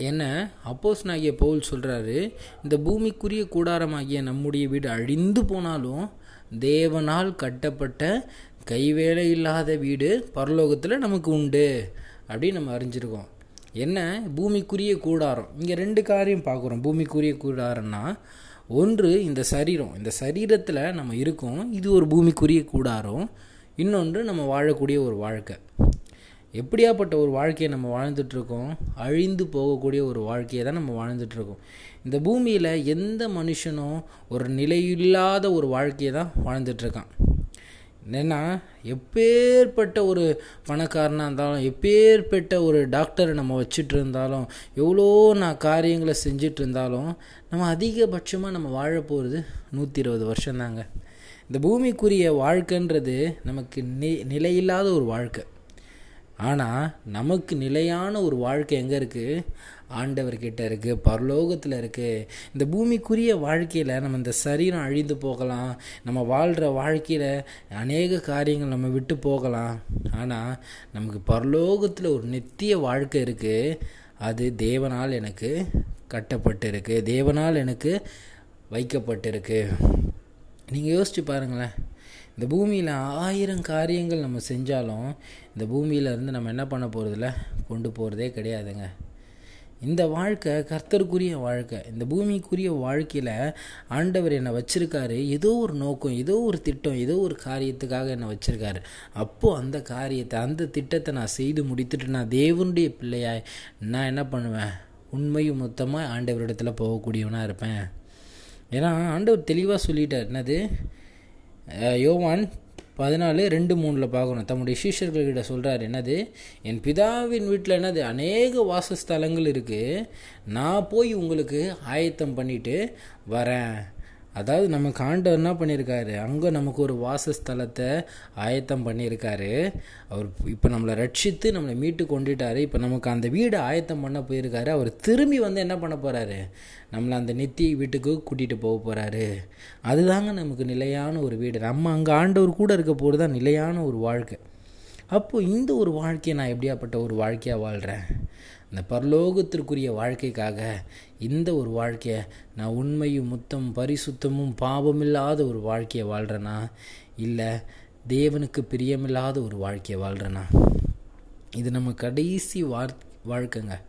என்ன? அப்போஸ் நாகிய பவுல் சொல்கிறாரு இந்த பூமிக்குரிய கூடாரமாகிய நம்முடைய வீடு அழிந்து போனாலும் தேவனால் கட்டப்பட்ட கைவேலை இல்லாத வீடு பரலோகத்தில் நமக்கு உண்டு அப்படின்னு நம்ம அறிஞ்சிருக்கோம். என்ன? பூமிக்குரிய கூடாரம். இங்கே ரெண்டு காரியம் பார்க்குறோம். பூமிக்குரிய கூடாரம்னா ஒன்று இந்த சரீரம். இந்த சரீரத்தில் நம்ம இருக்கோம். இது ஒரு பூமிக்குரிய கூடாரம். இன்னொன்று நம்ம வாழக்கூடிய ஒரு வாழ்க்கை. எப்படியாப்பட்ட ஒரு வாழ்க்கையை நம்ம வாழ்ந்துட்டுருக்கோம் அழிந்து போகக்கூடிய ஒரு வாழ்க்கையை தான் நம்ம வாழ்ந்துட்டுருக்கோம். இந்த பூமியில் எந்த மனுஷனும் ஒரு நிலையில்லாத ஒரு வாழ்க்கையை தான் வாழ்ந்துட்டுருக்கான். ஏன்னா எப்பேற்பட்ட ஒரு பணக்காரனாக இருந்தாலும் எப்பேற்பட்ட ஒரு டாக்டரை நம்ம வச்சுட்டு இருந்தாலும் எவ்வளோ நான் காரியங்களை செஞ்சிட்டு இருந்தாலும் நம்ம அதிகபட்சமாக நம்ம வாழ போகிறது நூற்றி இருபது வருஷம்தாங்க. இந்த பூமிக்குரிய வாழ்க்கைன்றது நமக்கு நி நிலையில்லாத ஒரு வாழ்க்கை. ஆனால் நமக்கு நிலையான ஒரு வாழ்க்கை எங்கே இருக்குது ஆண்டவர்கிட்ட இருக்குது பரலோகத்தில் இருக்குது இந்த பூமிக்குரிய வாழ்க்கையில் நம்ம இந்த சரீரம் அழிந்து போகலாம். நம்ம வாழ்கிற வாழ்க்கையில் அநேக காரியங்கள் நம்ம விட்டு போகலாம். ஆனால் நமக்கு பரலோகத்தில் ஒரு நித்திய வாழ்க்கை இருக்குது அது தேவனால் எனக்கு கட்டப்பட்டிருக்கு. தேவனால் எனக்கு வைக்கப்பட்டிருக்கு. நீங்கள் யோசிச்சு பாருங்களேன். இந்த பூமியில் ஆயிரம் காரியங்கள் நம்ம செஞ்சாலும் இந்த பூமியில் இருந்து நம்ம என்ன பண்ண போகிறதில்ல கொண்டு போகிறதே கிடையாதுங்க. இந்த வாழ்க்கை கர்த்தருக்குரிய வாழ்க்கை. இந்த பூமிக்குரிய வாழ்க்கையில் ஆண்டவர் என்னை வச்சுருக்காரு. ஏதோ ஒரு நோக்கம் ஏதோ ஒரு திட்டம் ஏதோ ஒரு காரியத்துக்காக என்னை வச்சுருக்காரு. அப்போது அந்த காரியத்தை அந்த திட்டத்தை நான் செய்து முடித்துட்டு நான் தேவனுடைய பிள்ளையாய் நான் என்ன பண்ணுவேன்? உண்மையும் மொத்தமாக ஆண்டவரிடத்தில் போகக்கூடியவனாக இருப்பேன். ஏன்னா ஆண்டவர் தெளிவாக சொல்லிட்டார். என்னது? யோவான் பதினாலு ரெண்டு மூணில் பார்க்கணும். தம்முடைய சீஷர்கள்கிட்ட சொல்கிறார் என்னது? என் பிதாவின் வீட்டில் என்னது? அநேக வாசஸ்தலங்கள் இருக்குது நான் போய் உங்களுக்கு ஆயத்தம் பண்ணிட்டு வரேன். அதாவது நமக்கு ஆண்டவர் என்ன பண்ணியிருக்காரு அங்கே நமக்கு ஒரு வாசஸ்தலத்தை ஆயத்தம் பண்ணியிருக்காரு அவர் இப்போ நம்மளை ரட்சித்து நம்மளை மீட்டு கொண்டுட்டாரு. இப்போ நமக்கு அந்த வீடை ஆயத்தம் பண்ண போயிருக்காரு. அவர் திரும்பி வந்து என்ன பண்ண போகிறாரு நம்மளை அந்த நித்திய வீட்டுக்கு கூட்டிகிட்டு போக போகிறாரு அதுதாங்க நமக்கு நிலையான ஒரு வீடு. நம்ம அங்கே ஆண்டவர் கூட இருக்க போகிறது தான் நிலையான ஒரு வாழ்க்கை. அப்போது இந்த ஒரு வாழ்க்கையை நான் எப்படியாப்பட்ட ஒரு வாழ்க்கையாக வாழ்கிறேன் இந்த பரலோகத்திற்குரிய வாழ்க்கைக்காக இந்த ஒரு வாழ்க்கையை நான் உண்மையும் முத்தம் பரிசுத்தமும் பாவமில்லாத ஒரு வாழ்க்கையை வாழ்கிறேனா இல்லை தேவனுக்கு பிரியமில்லாத ஒரு வாழ்க்கையை வாழ்கிறேனா இது நம்ம கடைசி வாழ் வாழ்க்கைங்க.